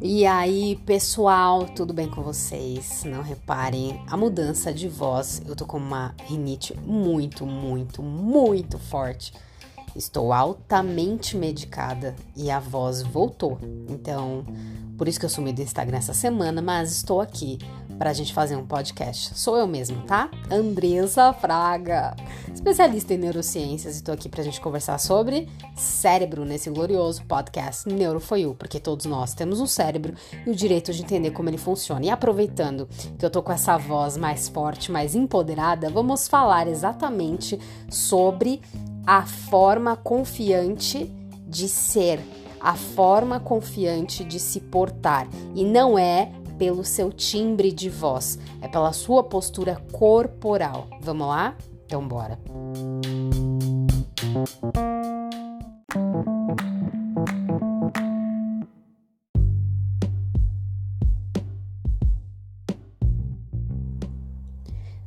E aí, pessoal, tudo bem com vocês? Não reparem a mudança de voz. Eu tô com uma rinite muito, muito, muito forte. Estou altamente medicada e a voz voltou. Então, por isso que eu sumi do Instagram essa semana, mas estou aqui para a gente fazer um podcast. Sou eu mesma, tá? Andressa Fraga, especialista em neurociências, e estou aqui para a gente conversar sobre cérebro nesse glorioso podcast Neuro For You, porque todos nós temos um cérebro e o direito de entender como ele funciona. E aproveitando que eu tô com essa voz mais forte, mais empoderada, vamos falar exatamente sobre a forma confiante de ser a forma confiante de se portar e não é pelo seu timbre de voz, é pela sua postura corporal. Vamos lá? Então bora.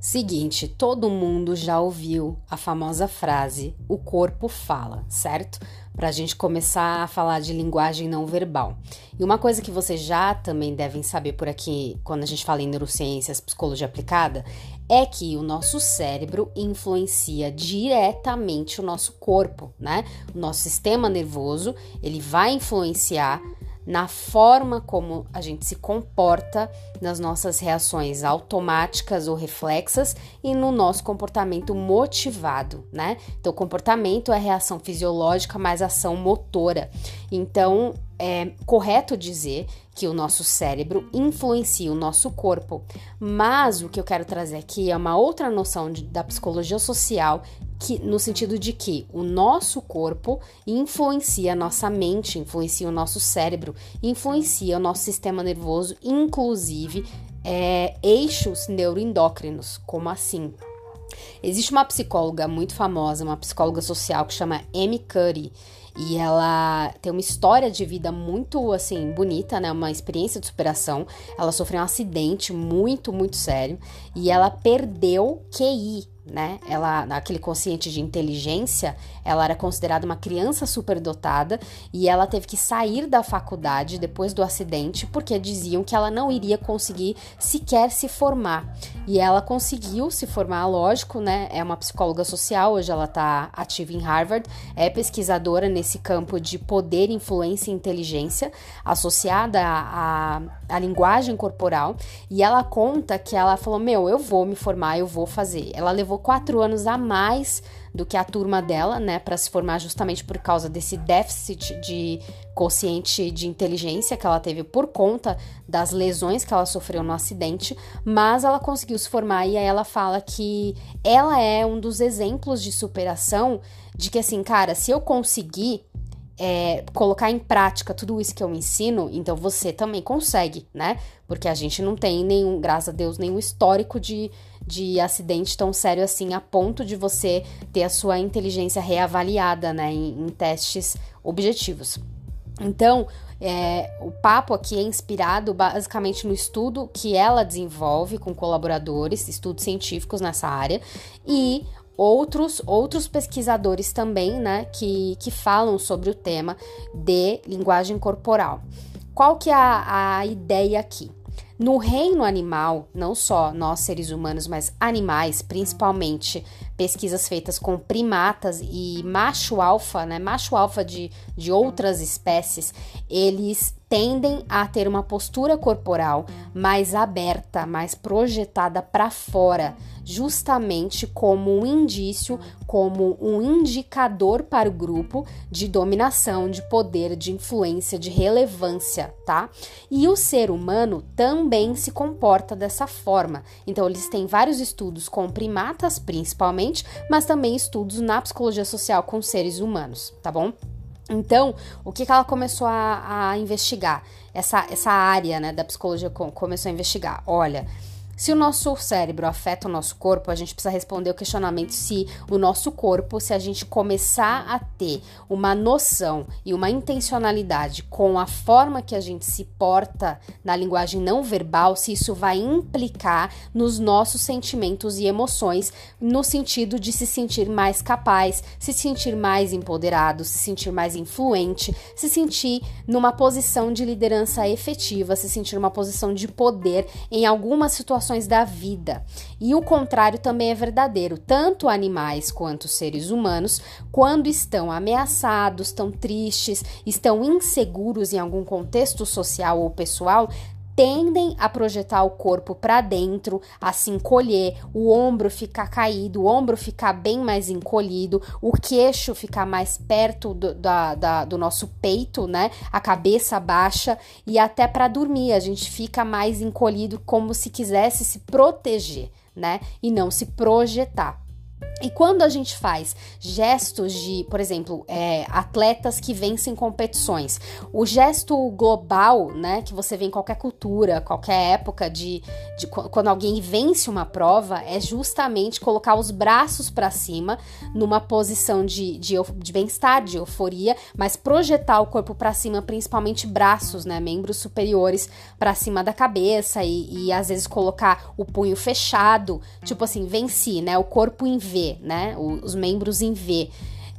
Seguinte, todo mundo já ouviu a famosa frase: o corpo fala, certo? Para a gente começar a falar de linguagem não verbal. E uma coisa que vocês já também devem saber por aqui, quando a gente fala em neurociências, psicologia aplicada, é que o nosso cérebro influencia diretamente o nosso corpo, né? O nosso sistema nervoso, ele vai influenciar na forma como a gente se comporta, nas nossas reações automáticas ou reflexas e no nosso comportamento motivado, né? Então, comportamento é reação fisiológica mais ação motora. Então, é correto dizer que o nosso cérebro influencia o nosso corpo, mas o que eu quero trazer aqui é uma outra noção de, da psicologia social que no sentido de que o nosso corpo influencia a nossa mente, influencia o nosso cérebro, influencia o nosso sistema nervoso, inclusive é, eixos neuroendócrinos. Como assim? Existe uma psicóloga muito famosa, uma psicóloga social que chama Amy Cuddy, e ela tem uma história de vida muito assim bonita, né? Uma experiência de superação. Ela sofreu um acidente muito, muito sério e ela perdeu QI, né? Ela, naquele consciente de inteligência, ela era considerada uma criança superdotada e ela teve que sair da faculdade depois do acidente porque diziam que ela não iria conseguir sequer se formar. E ela conseguiu se formar, lógico, né? É uma psicóloga social, hoje ela está ativa em Harvard, é pesquisadora nesse campo de poder, influência e inteligência associada à, à, à linguagem corporal. E ela conta que ela falou: Meu, eu vou me formar, eu vou fazer. Ela levou quatro anos a mais do que a turma dela, né, para se formar justamente por causa desse déficit de consciente de inteligência que ela teve por conta das lesões que ela sofreu no acidente, mas ela conseguiu se formar e aí ela fala que ela é um dos exemplos de superação de que assim, cara, se eu conseguir é, colocar em prática tudo isso que eu ensino, então você também consegue, né? Porque a gente não tem nenhum, graças a Deus, nenhum histórico de, de acidente tão sério assim, a ponto de você ter a sua inteligência reavaliada, né? Em, em testes objetivos. Então, é, o papo aqui é inspirado basicamente no estudo que ela desenvolve com colaboradores, estudos científicos nessa área, e outros outros pesquisadores também, né, que, que falam sobre o tema de linguagem corporal. Qual que é a, a ideia aqui? No reino animal, não só nós seres humanos, mas animais, principalmente pesquisas feitas com primatas e macho alfa, né, macho alfa de, de outras espécies, eles tendem a ter uma postura corporal mais aberta, mais projetada para fora, justamente como um indício, como um indicador para o grupo de dominação, de poder, de influência, de relevância, tá? E o ser humano também se comporta dessa forma. Então, eles têm vários estudos com primatas, principalmente, mas também estudos na psicologia social com seres humanos, tá bom? Então, o que, que ela começou a, a investigar? Essa, essa área né, da psicologia começou a investigar. Olha, Se o nosso cérebro afeta o nosso corpo, a gente precisa responder o questionamento se o nosso corpo, se a gente começar a ter uma noção e uma intencionalidade com a forma que a gente se porta na linguagem não verbal, se isso vai implicar nos nossos sentimentos e emoções, no sentido de se sentir mais capaz, se sentir mais empoderado, se sentir mais influente, se sentir numa posição de liderança efetiva, se sentir numa posição de poder em algumas situações da vida. E o contrário também é verdadeiro. Tanto animais quanto seres humanos, quando estão ameaçados, estão tristes, estão inseguros em algum contexto social ou pessoal, tendem a projetar o corpo para dentro, a se encolher, o ombro ficar caído, o ombro ficar bem mais encolhido, o queixo ficar mais perto do, da, da, do nosso peito, né? A cabeça baixa e até para dormir a gente fica mais encolhido, como se quisesse se proteger, né? E não se projetar. E quando a gente faz gestos de, por exemplo, é, atletas que vencem competições, o gesto global, né, que você vê em qualquer cultura, qualquer época de, de quando alguém vence uma prova, é justamente colocar os braços para cima numa posição de, de, de bem-estar, de euforia, mas projetar o corpo para cima, principalmente braços, né, membros superiores para cima da cabeça e, e às vezes colocar o punho fechado, tipo assim, venci, né, o corpo em V né? Os membros em V.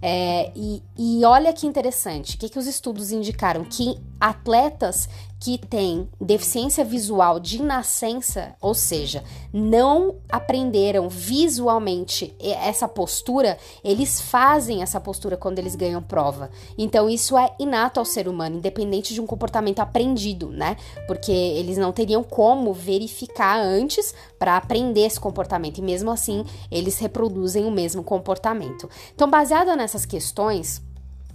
É, e, e, olha que interessante, o que, que os estudos indicaram? Que atletas que têm deficiência visual de nascença, ou seja, não aprenderam visualmente essa postura, eles fazem essa postura quando eles ganham prova. Então isso é inato ao ser humano, independente de um comportamento aprendido, né? Porque eles não teriam como verificar antes para aprender esse comportamento e mesmo assim eles reproduzem o mesmo comportamento. Então, baseado nessas questões,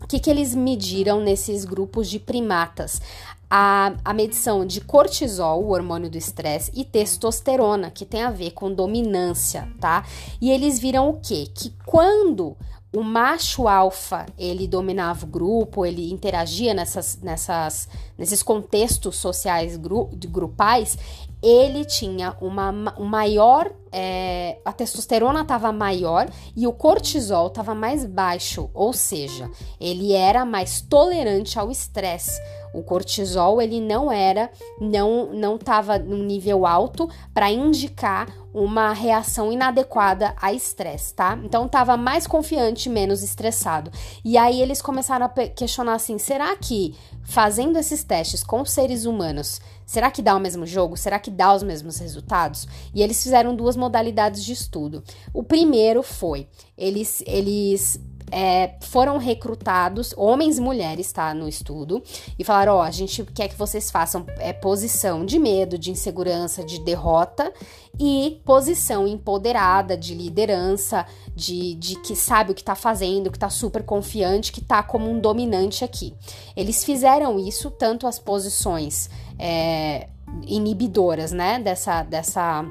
o que, que eles mediram nesses grupos de primatas? A, a medição de cortisol, o hormônio do estresse, e testosterona, que tem a ver com dominância, tá? E eles viram o quê? Que quando o macho alfa ele dominava o grupo, ele interagia nessas, nessas, nesses contextos sociais gru, grupais, ele tinha uma, um maior. É, a testosterona estava maior e o cortisol estava mais baixo, ou seja, ele era mais tolerante ao estresse. O cortisol ele não era, não não estava num nível alto para indicar uma reação inadequada a estresse, tá? Então estava mais confiante, menos estressado. E aí eles começaram a questionar assim: será que fazendo esses testes com seres humanos Será que dá o mesmo jogo? Será que dá os mesmos resultados? E eles fizeram duas modalidades de estudo. O primeiro foi, eles, eles é, foram recrutados, homens e mulheres, tá, no estudo, e falaram: ó, a gente quer que vocês façam é, posição de medo, de insegurança, de derrota e posição empoderada, de liderança, de, de que sabe o que tá fazendo, que tá super confiante, que tá como um dominante aqui. Eles fizeram isso, tanto as posições é, inibidoras, né, dessa, dessa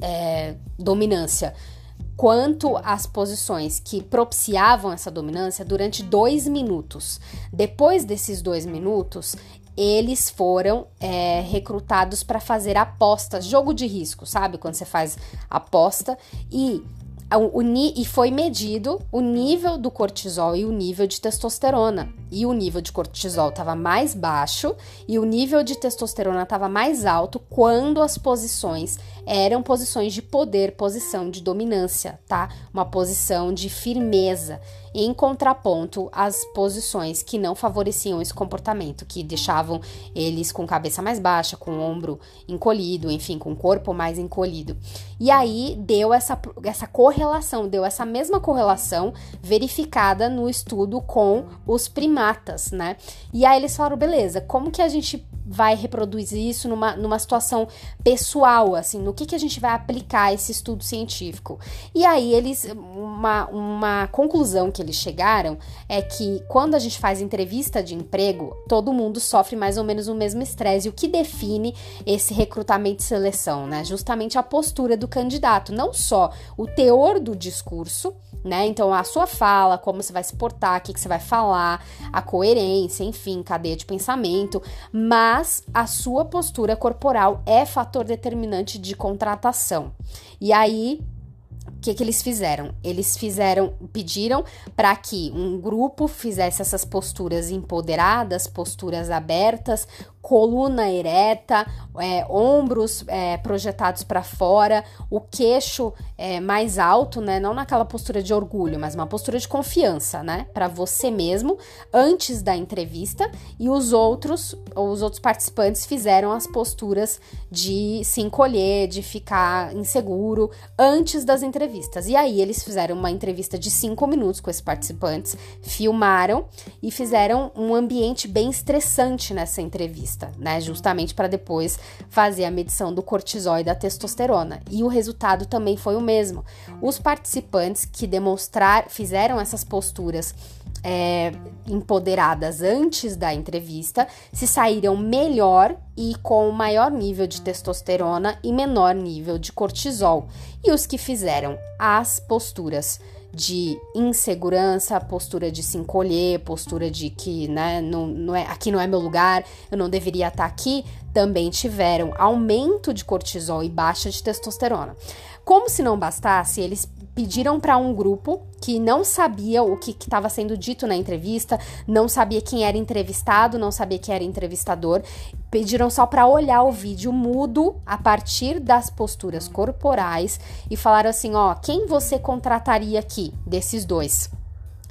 é, dominância quanto às posições que propiciavam essa dominância durante dois minutos. Depois desses dois minutos, eles foram é, recrutados para fazer apostas, jogo de risco, sabe? Quando você faz aposta e e foi medido o nível do cortisol e o nível de testosterona. E o nível de cortisol estava mais baixo e o nível de testosterona estava mais alto quando as posições eram posições de poder, posição de dominância, tá? Uma posição de firmeza em contraponto às posições que não favoreciam esse comportamento, que deixavam eles com cabeça mais baixa, com o ombro encolhido, enfim, com o corpo mais encolhido. E aí deu essa, essa correlação, deu essa mesma correlação verificada no estudo com os primatas, né? E aí eles falaram, beleza, como que a gente vai reproduzir isso numa, numa situação pessoal, assim, no que, que a gente vai aplicar esse estudo científico. E aí eles, uma, uma conclusão que eles chegaram é que quando a gente faz entrevista de emprego, todo mundo sofre mais ou menos o mesmo estresse. O que define esse recrutamento e seleção, né? Justamente a postura do candidato, não só o teor do discurso, né? Então, a sua fala, como você vai se portar, o que, que você vai falar, a coerência, enfim, cadeia de pensamento, mas a sua postura corporal é fator determinante de contratação. E aí, o que, que eles fizeram? Eles fizeram, pediram para que um grupo fizesse essas posturas empoderadas, posturas abertas, coluna ereta, é, ombros é, projetados para fora, o queixo é, mais alto, né? Não naquela postura de orgulho, mas uma postura de confiança, né? Para você mesmo antes da entrevista e os outros, os outros participantes fizeram as posturas de se encolher, de ficar inseguro antes das entrevistas. E aí eles fizeram uma entrevista de cinco minutos com esses participantes, filmaram e fizeram um ambiente bem estressante nessa entrevista né? Justamente para depois fazer a medição do cortisol e da testosterona. E o resultado também foi o mesmo. Os participantes que demonstrar, fizeram essas posturas é, empoderadas antes da entrevista se saíram melhor e com maior nível de testosterona e menor nível de cortisol. E os que fizeram as posturas de insegurança, postura de se encolher, postura de que, né, não, não é, aqui não é meu lugar, eu não deveria estar aqui, também tiveram aumento de cortisol e baixa de testosterona. Como se não bastasse, eles pediram para um grupo que não sabia o que estava sendo dito na entrevista, não sabia quem era entrevistado, não sabia quem era entrevistador, pediram só para olhar o vídeo mudo a partir das posturas corporais e falaram assim: ó, quem você contrataria aqui desses dois?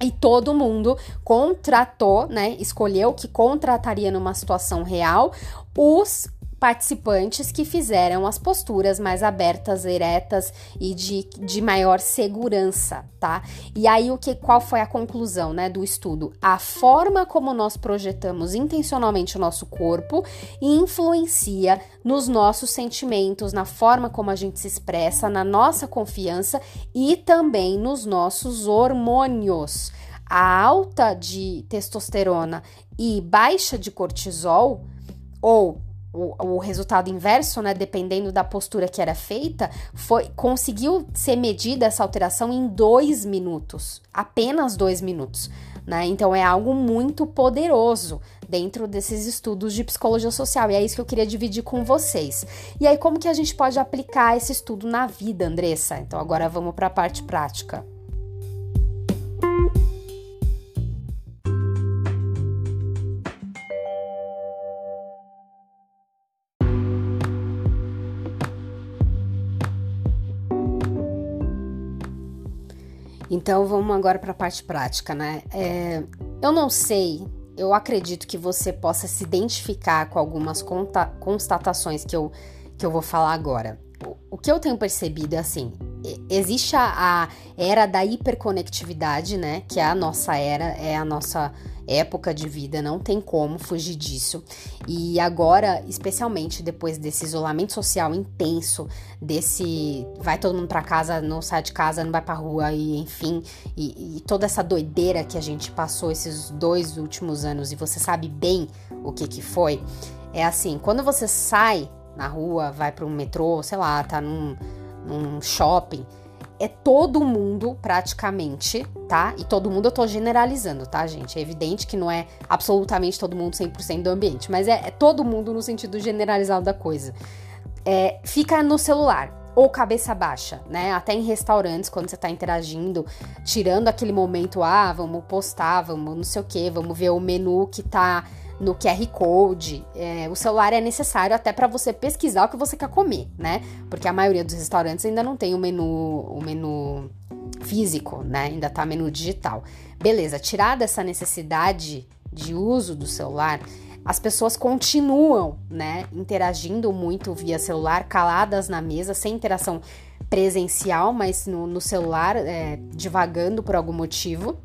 E todo mundo contratou, né? Escolheu que contrataria numa situação real os participantes que fizeram as posturas mais abertas, eretas e de, de maior segurança, tá? E aí o que qual foi a conclusão, né, do estudo? A forma como nós projetamos intencionalmente o nosso corpo influencia nos nossos sentimentos, na forma como a gente se expressa, na nossa confiança e também nos nossos hormônios. A alta de testosterona e baixa de cortisol ou o, o, resultado inverso, né, dependendo da postura que era feita, foi conseguiu ser medida essa alteração em dois minutos, apenas dois minutos. Né? Então é algo muito poderoso dentro desses estudos de psicologia social e é isso que eu queria dividir com vocês. E aí como que a gente pode aplicar esse estudo na vida, Andressa? Então agora vamos para a parte prática. Então vamos agora para a parte prática, né? É, eu não sei, eu acredito que você possa se identificar com algumas constatações que eu, que eu vou falar agora. O, o que eu tenho percebido é assim: existe a, a era da hiperconectividade, né? Que é a nossa era, é a nossa época de vida, não tem como fugir disso. E agora, especialmente depois desse isolamento social intenso, desse vai todo mundo para casa, não sai de casa, não vai para rua e enfim, e, e toda essa doideira que a gente passou esses dois últimos anos e você sabe bem o que que foi. É assim, quando você sai na rua, vai para um metrô, sei lá, tá num, num shopping, é todo mundo praticamente, tá? E todo mundo eu tô generalizando, tá, gente? É evidente que não é absolutamente todo mundo 100% do ambiente, mas é, é, todo mundo no sentido generalizado da coisa. É, fica no celular ou cabeça baixa, né? Até em restaurantes, quando você tá interagindo, tirando aquele momento, ah, vamos postar, vamos não sei o que, vamos ver o menu que tá no QR Code. É, o celular é necessário até para você pesquisar o que você quer comer, né? Porque a maioria dos restaurantes ainda não tem o menu, o menu físico, né? Ainda tá menu digital. Beleza, tirada essa necessidade de uso do celular, as pessoas continuam, né, interagindo muito via celular, caladas na mesa, sem interação presencial, mas no, no celular, é, divagando por algum motivo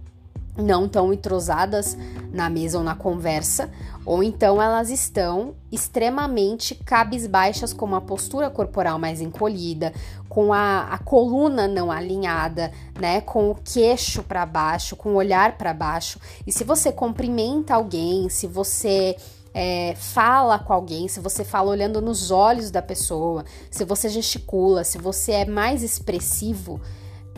não tão entrosadas na mesa ou na conversa, ou então elas estão extremamente cabisbaixas, com uma postura corporal mais encolhida, com a, a coluna não alinhada, né, com o queixo para baixo, com o olhar para baixo. E se você cumprimenta alguém, se você é, fala com alguém, se você fala olhando nos olhos da pessoa, se você gesticula, se você é mais expressivo,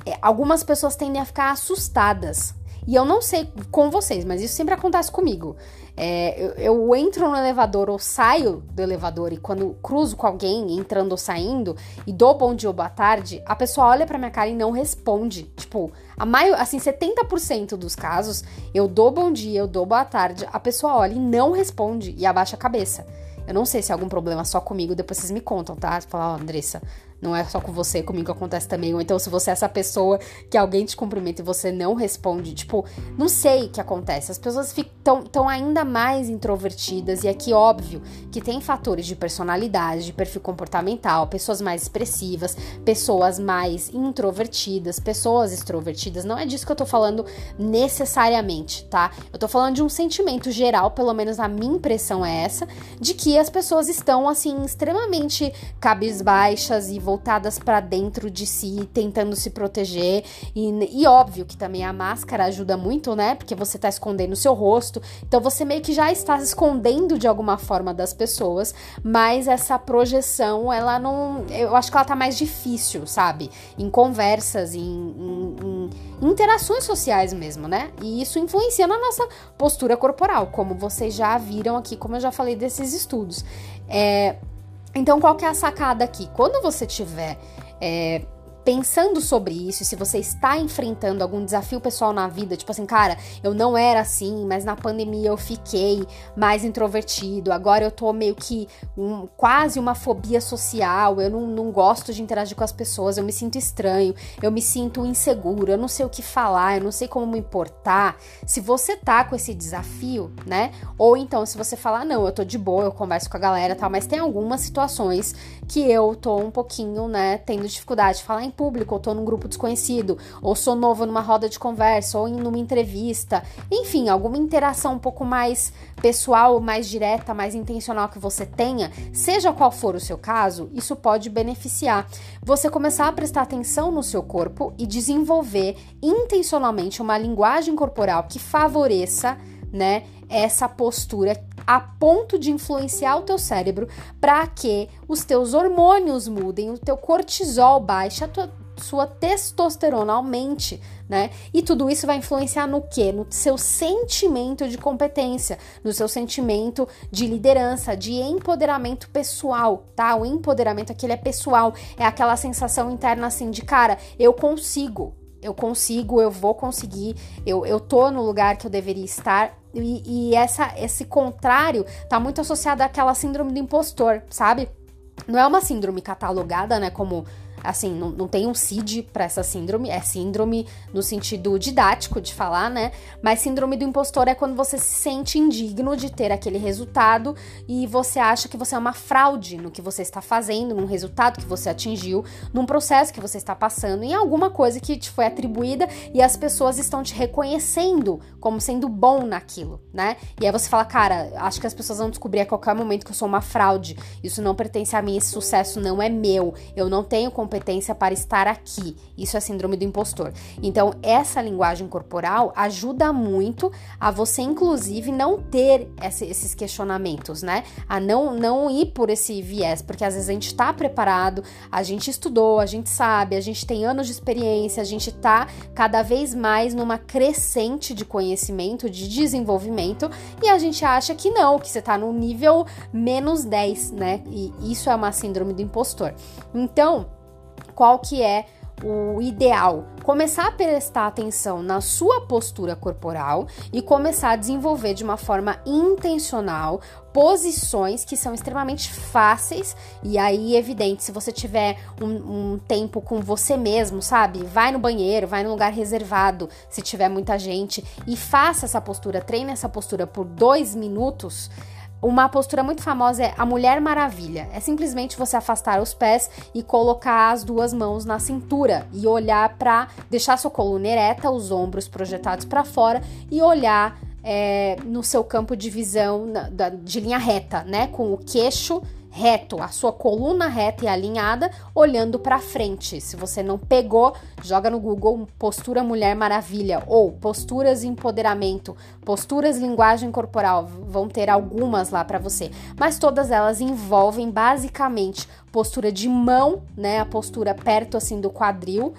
é, algumas pessoas tendem a ficar assustadas. E eu não sei com vocês, mas isso sempre acontece comigo. É, eu, eu, entro no elevador ou saio do elevador e quando cruzo com alguém entrando ou saindo e dou bom dia ou boa tarde, a pessoa olha pra minha cara e não responde. Tipo, a maior, assim, 70% dos casos, eu dou bom dia, eu dou boa tarde, a pessoa olha e não responde e abaixa a cabeça. Eu não sei se é algum problema só comigo, depois vocês me contam, tá? Você fala, ó, oh, Andressa, não é só com você, comigo acontece também. Ou então, se você é essa pessoa que alguém te cumprimenta e você não responde, tipo, não sei o que acontece. As pessoas estão ainda mais introvertidas, e aqui, óbvio, que tem fatores de personalidade, de perfil comportamental, pessoas mais expressivas, pessoas mais introvertidas, pessoas extrovertidas. Não é disso que eu tô falando necessariamente, tá? Eu tô falando de um sentimento geral, pelo menos a minha impressão é essa, de que as pessoas estão, assim, extremamente cabisbaixas e voltadas para dentro de si, tentando se proteger. E, e, óbvio que também a máscara ajuda muito, né? Porque você tá escondendo o seu rosto. Então você meio que já está se escondendo de alguma forma das pessoas. Mas essa projeção, ela não. Eu acho que ela tá mais difícil, sabe? Em conversas, em, em, em interações sociais mesmo, né? E isso influencia na nossa postura corporal, como vocês já viram aqui, como eu já falei desses estudos. É, então, qual que é a sacada aqui? Quando você tiver é, pensando sobre isso, se você está enfrentando algum desafio pessoal na vida, tipo assim, cara, eu não era assim, mas na pandemia eu fiquei mais introvertido, agora eu tô meio que um, quase uma fobia social, eu não, não gosto de interagir com as pessoas, eu me sinto estranho, eu me sinto inseguro, eu não sei o que falar, eu não sei como me importar. Se você tá com esse desafio, né? Ou então, se você falar, não, eu tô de boa, eu converso com a galera tal, mas tem algumas situações que eu tô um pouquinho, né, tendo dificuldade de falar em público, ou tô num grupo desconhecido, ou sou novo numa roda de conversa, ou em numa entrevista, enfim, alguma interação um pouco mais pessoal, mais direta, mais intencional que você tenha, seja qual for o seu caso, isso pode beneficiar. Você começar a prestar atenção no seu corpo e desenvolver intencionalmente uma linguagem corporal que favoreça, né, essa postura a ponto de influenciar o teu cérebro para que os teus hormônios mudem, o teu cortisol baixe, a tua, sua testosterona aumente, né? E tudo isso vai influenciar no que? No seu sentimento de competência, no seu sentimento de liderança, de empoderamento pessoal, tá? O empoderamento aqui é pessoal, é aquela sensação interna assim de cara, eu consigo, eu consigo, eu vou conseguir, eu, eu tô no lugar que eu deveria estar. E, e essa, esse contrário tá muito associado àquela síndrome do impostor, sabe? Não é uma síndrome catalogada, né, como assim, não, não tem um CID para essa síndrome, é síndrome no sentido didático de falar, né? Mas síndrome do impostor é quando você se sente indigno de ter aquele resultado e você acha que você é uma fraude no que você está fazendo, num resultado que você atingiu, num processo que você está passando, em alguma coisa que te foi atribuída e as pessoas estão te reconhecendo como sendo bom naquilo, né? E aí você fala, cara, acho que as pessoas vão descobrir a qualquer momento que eu sou uma fraude, isso não pertence a mim, esse sucesso não é meu, eu não tenho competência para estar aqui. Isso é síndrome do impostor. Então, essa linguagem corporal ajuda muito a você, inclusive, não ter esses questionamentos, né? A não, não ir por esse viés, porque às vezes a gente está preparado, a gente estudou, a gente sabe, a gente tem anos de experiência, a gente está cada vez mais numa crescente de conhecimento, de desenvolvimento, e a gente acha que não, que você está no nível menos 10, né? E isso é uma síndrome do impostor. Então, qual que é o ideal? Começar a prestar atenção na sua postura corporal e começar a desenvolver de uma forma intencional posições que são extremamente fáceis e aí evidente se você tiver um, um, tempo com você mesmo, sabe? Vai no banheiro, vai num lugar reservado se tiver muita gente e faça essa postura, treine essa postura por dois minutos uma postura muito famosa é a Mulher Maravilha. É simplesmente você afastar os pés e colocar as duas mãos na cintura e olhar para deixar sua coluna ereta, os ombros projetados para fora e olhar é, no seu campo de visão na, da, de linha reta, né? Com o queixo reto, a sua coluna reta e alinhada, olhando para frente. Se você não pegou, joga no Google postura Mulher Maravilha ou posturas empoderamento, posturas linguagem corporal, vão ter algumas lá para você, mas todas elas envolvem basicamente postura de mão, né, a postura perto assim do quadril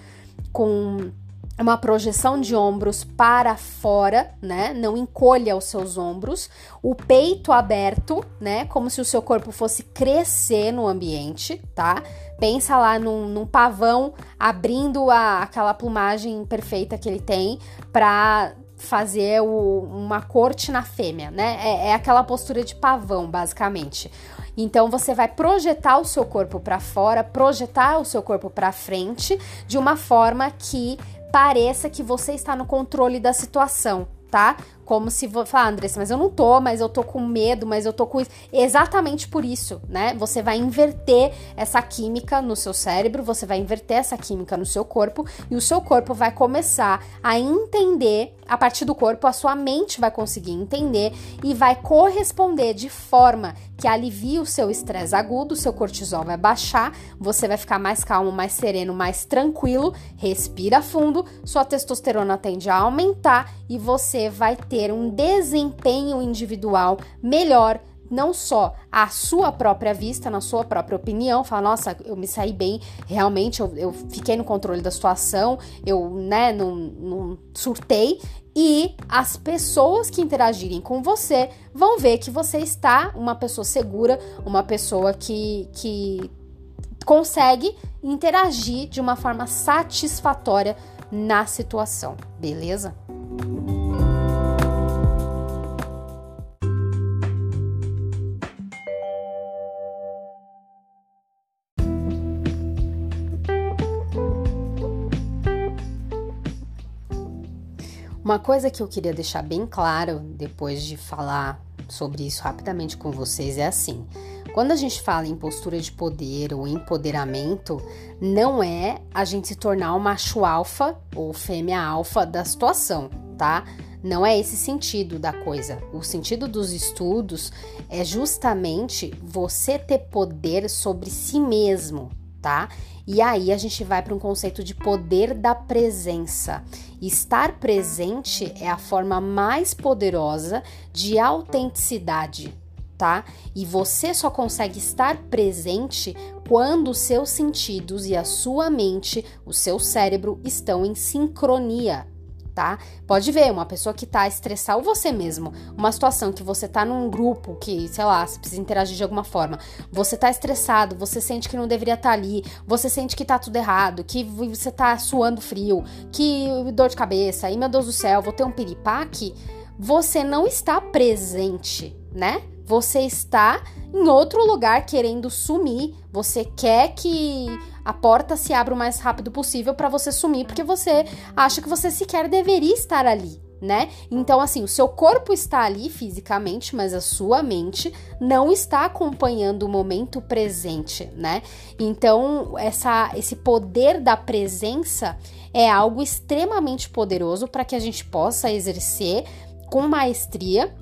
com uma projeção de ombros para fora, né? Não encolha os seus ombros, o peito aberto, né? Como se o seu corpo fosse crescer no ambiente, tá? Pensa lá num, num pavão abrindo a, aquela plumagem perfeita que ele tem para fazer o, uma corte na fêmea, né? É, é aquela postura de pavão, basicamente. Então você vai projetar o seu corpo para fora, projetar o seu corpo para frente de uma forma que pareça que você está no controle da situação, tá? Como se você falar, Andressa, mas eu não tô, mas eu tô com medo, mas eu tô com isso. Exatamente por isso, né? Você vai inverter essa química no seu cérebro, você vai inverter essa química no seu corpo e o seu corpo vai começar a entender, a partir do corpo, a sua mente vai conseguir entender e vai corresponder de forma que alivie o seu estresse agudo, o seu cortisol vai baixar, você vai ficar mais calmo, mais sereno, mais tranquilo, respira fundo, sua testosterona tende a aumentar e você vai ter ter um desempenho individual melhor, não só à sua própria vista, na sua própria opinião, falar, nossa, eu me saí bem, realmente eu, eu fiquei no controle da situação, eu, né, não, não surtei, e as pessoas que interagirem com você vão ver que você está uma pessoa segura, uma pessoa que, que consegue interagir de uma forma satisfatória na situação, beleza? Uma coisa que eu queria deixar bem claro depois de falar sobre isso rapidamente com vocês é assim: quando a gente fala em postura de poder ou empoderamento, não é a gente se tornar o macho alfa ou fêmea alfa da situação, tá? Não é esse sentido da coisa. O sentido dos estudos é justamente você ter poder sobre si mesmo, tá? E aí a gente vai para um conceito de poder da presença. Estar presente é a forma mais poderosa de autenticidade, tá? E você só consegue estar presente quando os seus sentidos e a sua mente, o seu cérebro estão em sincronia tá? Pode ver, uma pessoa que tá estressada, ou você mesmo, uma situação que você tá num grupo que, sei lá, você precisa interagir de alguma forma, você tá estressado, você sente que não deveria estar tá ali, você sente que tá tudo errado, que você tá suando frio, que dor de cabeça, e meu Deus do céu, vou ter um piripaque, você não está presente, né? Você está em outro lugar querendo sumir. Você quer que a porta se abra o mais rápido possível para você sumir, porque você acha que você sequer deveria estar ali. Né? Então, assim, o seu corpo está ali fisicamente, mas a sua mente não está acompanhando o momento presente, né? Então, essa, esse poder da presença é algo extremamente poderoso para que a gente possa exercer com maestria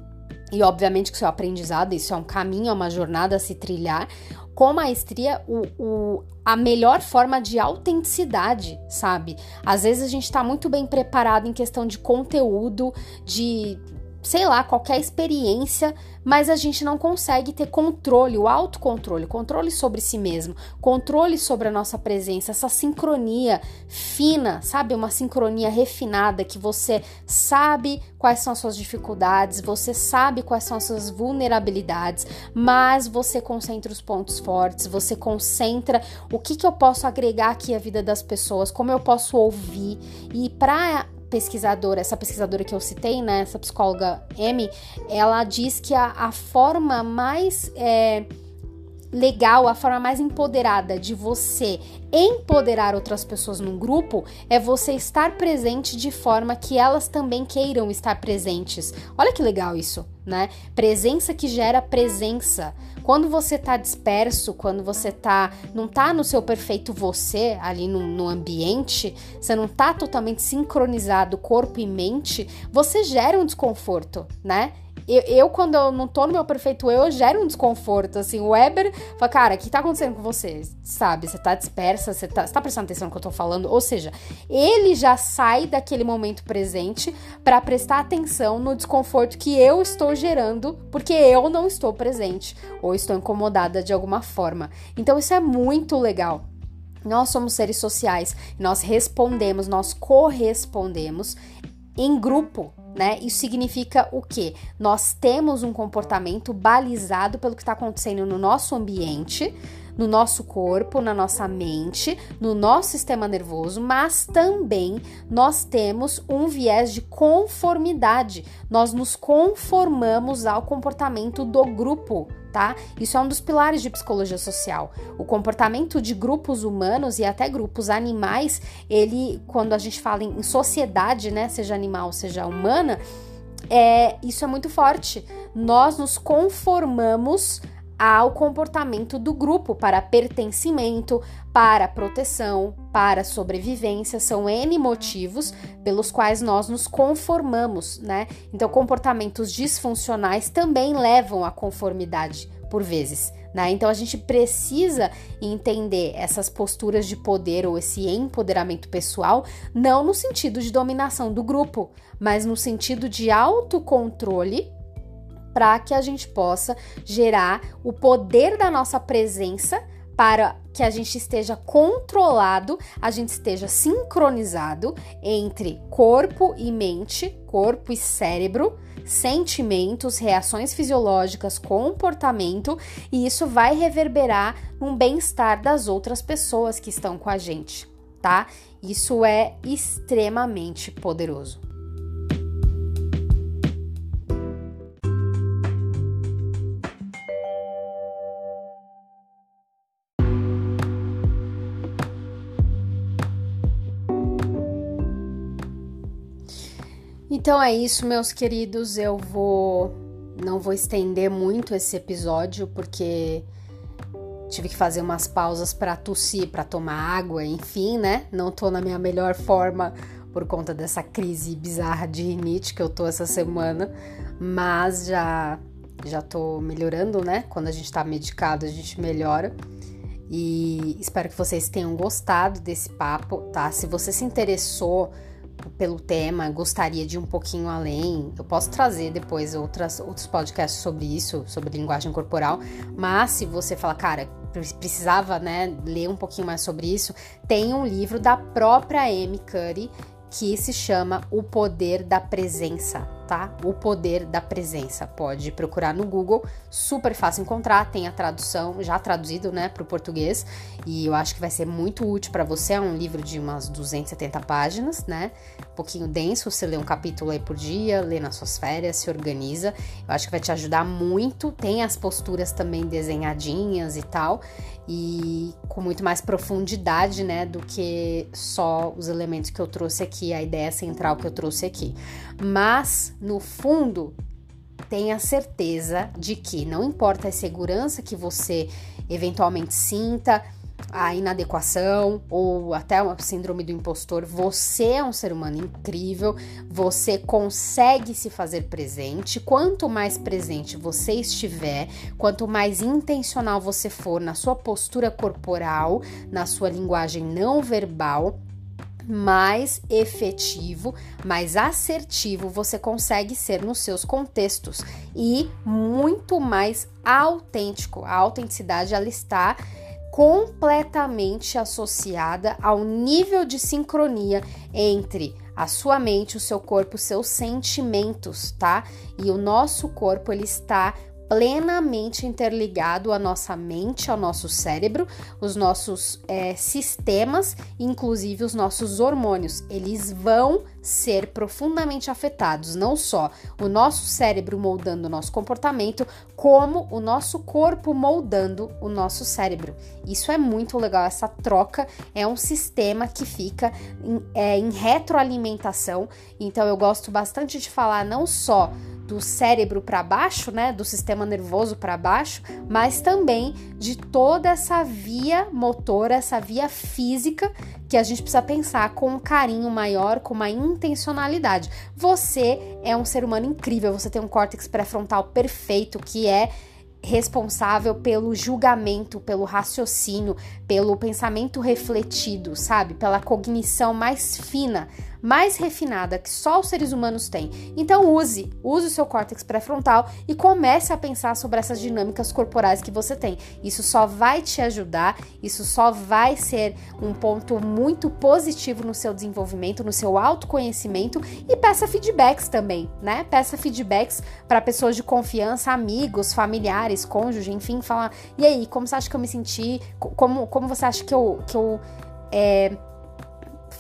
e obviamente que isso é aprendizado, isso é um caminho, é uma jornada a se trilhar, com maestria o, o, a melhor forma de autenticidade, sabe? Às vezes a gente tá muito bem preparado em questão de conteúdo, de sei lá, qualquer experiência, mas a gente não consegue ter controle, o autocontrole, controle sobre si mesmo, controle sobre a nossa presença, essa sincronia fina, sabe? Uma sincronia refinada que você sabe quais são as suas dificuldades, você sabe quais são as suas vulnerabilidades, mas você concentra os pontos fortes, você concentra o que, que eu posso agregar aqui à vida das pessoas, como eu posso ouvir e para pesquisadora, essa pesquisadora que eu citei, né, essa psicóloga M, ela diz que a, a forma mais é, legal, a forma mais empoderada de você empoderar outras pessoas num grupo é você estar presente de forma que elas também queiram estar presentes. Olha que legal isso, né? Presença que gera presença. Quando você tá disperso, quando você tá não tá no seu perfeito você ali no, no ambiente, você não tá totalmente sincronizado corpo e mente, você gera um desconforto, né? Eu, eu, quando eu não tô no meu perfeito eu, eu gero um desconforto, assim. O Weber fala, cara, o que tá acontecendo com você? Sabe, você tá dispersa, você tá, você tá prestando atenção no que eu tô falando? Ou seja, ele já sai daquele momento presente para prestar atenção no desconforto que eu estou gerando, porque eu não estou presente ou estou incomodada de alguma forma. Então, isso é muito legal. Nós somos seres sociais, nós respondemos, nós correspondemos em grupo, né? Isso significa o quê? Nós temos um comportamento balizado pelo que está acontecendo no nosso ambiente, no nosso corpo, na nossa mente, no nosso sistema nervoso, mas também nós temos um viés de conformidade. Nós nos conformamos ao comportamento do grupo, tá? Isso é um dos pilares de psicologia social. O comportamento de grupos humanos e até grupos animais, ele, quando a gente fala em sociedade, né, seja animal, seja humana, é, isso é muito forte. Nós nos conformamos ao comportamento do grupo para pertencimento, para proteção, para sobrevivência. São N motivos pelos quais nós nos conformamos, né? Então, comportamentos disfuncionais também levam à conformidade por vezes. Né? Então a gente precisa entender essas posturas de poder ou esse empoderamento pessoal, não no sentido de dominação do grupo, mas no sentido de autocontrole para que a gente possa gerar o poder da nossa presença para que a gente esteja controlado, a gente esteja sincronizado entre corpo e mente, corpo e cérebro, sentimentos, reações fisiológicas, comportamento, e isso vai reverberar no bem-estar das outras pessoas que estão com a gente, tá? Isso é extremamente poderoso. Então é isso, meus queridos. Eu vou não vou estender muito esse episódio porque tive que fazer umas pausas para tossir, para tomar água, enfim, né? Não tô na minha melhor forma por conta dessa crise bizarra de rinite que eu tô essa semana, mas já já tô melhorando, né? Quando a gente tá medicado, a gente melhora. E espero que vocês tenham gostado desse papo, tá? Se você se interessou pelo tema, gostaria de ir um pouquinho além. Eu posso trazer depois outras, outros podcasts sobre isso, sobre linguagem corporal, mas se você falar, cara, precisava né, ler um pouquinho mais sobre isso, tem um livro da própria Amy Curry que se chama O Poder da Presença, tá? O Poder da Presença. Pode procurar no Google, super fácil encontrar, tem a tradução já traduzido, né, para o português, e eu acho que vai ser muito útil para você. É um livro de umas 270 páginas, né? Um pouquinho denso, você lê um capítulo aí por dia, lê nas suas férias, se organiza. Eu acho que vai te ajudar muito. Tem as posturas também desenhadinhas e tal e com muito mais profundidade, né, do que só os elementos que eu trouxe aqui, a ideia central que eu trouxe aqui. Mas, no fundo, tenha certeza de que não importa a segurança que você eventualmente sinta, a inadequação ou até a síndrome do impostor, você é um ser humano incrível, você consegue se fazer presente. Quanto mais presente você estiver, quanto mais intencional você for na sua postura corporal, na sua linguagem não verbal, mais efetivo, mais assertivo você consegue ser nos seus contextos e muito mais autêntico. A autenticidade ela está completamente associada ao nível de sincronia entre a sua mente, o seu corpo, os seus sentimentos, tá? E o nosso corpo ele está plenamente interligado à nossa mente, ao nosso cérebro, os nossos é, sistemas, inclusive os nossos hormônios. Eles vão ser profundamente afetados, não só o nosso cérebro moldando o nosso comportamento, como o nosso corpo moldando o nosso cérebro. Isso é muito legal, essa troca é um sistema que fica em, é, em retroalimentação. Então eu gosto bastante de falar não só do cérebro para baixo, né, do sistema nervoso para baixo, mas também de toda essa via motora, essa via física que a gente precisa pensar com um carinho maior, com uma intencionalidade. Você é um ser humano incrível, você tem um córtex pré-frontal perfeito que é responsável pelo julgamento, pelo raciocínio, pelo pensamento refletido, sabe? Pela cognição mais fina mais refinada que só os seres humanos têm. Então use, use o seu córtex pré-frontal e comece a pensar sobre essas dinâmicas corporais que você tem. Isso só vai te ajudar, isso só vai ser um ponto muito positivo no seu desenvolvimento, no seu autoconhecimento e peça feedbacks também, né? Peça feedbacks para pessoas de confiança, amigos, familiares, cônjuge, enfim, falar, e aí, como você acha que eu me senti? Como, como você acha que eu, que eu é,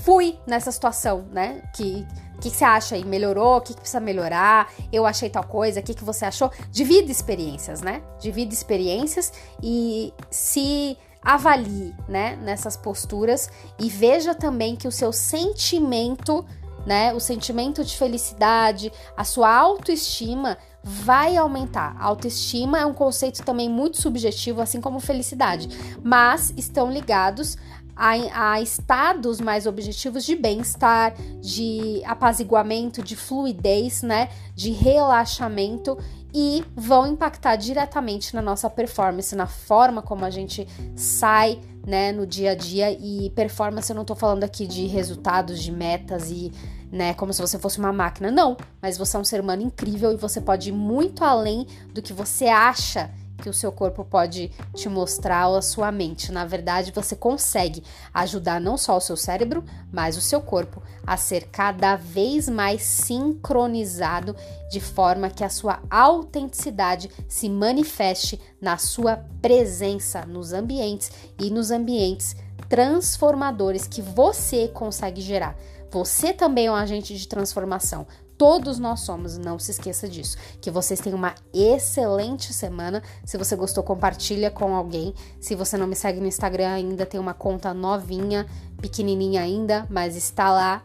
fui nessa situação, né? Que o que, que, você acha aí? Melhorou? O que, que, precisa melhorar? Eu achei tal coisa, o que, que você achou? Divida experiências, né? Divida experiências e se avalie, né, nessas posturas e veja também que o seu sentimento, né, o sentimento de felicidade, a sua autoestima vai aumentar. Autoestima é um conceito também muito subjetivo, assim como felicidade, mas estão ligados a, a estados mais objetivos de bem-estar, de apaziguamento, de fluidez, né? De relaxamento e vão impactar diretamente na nossa performance, na forma como a gente sai, né, no dia a dia. E performance, eu não tô falando aqui de resultados, de metas e, né, como se você fosse uma máquina. Não, mas você é um ser humano incrível e você pode ir muito além do que você acha que o seu corpo pode te mostrar ou a sua mente. Na verdade, você consegue ajudar não só o seu cérebro, mas o seu corpo a ser cada vez mais sincronizado de forma que a sua autenticidade se manifeste na sua presença nos ambientes e nos ambientes transformadores que você consegue gerar. Você também é um agente de transformação. Todos nós somos, não se esqueça disso. Que vocês tenham uma excelente semana. Se você gostou, compartilha com alguém. Se você não me segue no Instagram ainda, tem uma conta novinha, pequenininha ainda, mas está lá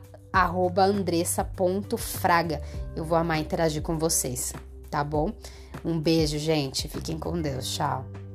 andressa.fraga. Eu vou amar interagir com vocês, tá bom? Um beijo, gente. Fiquem com Deus. Tchau.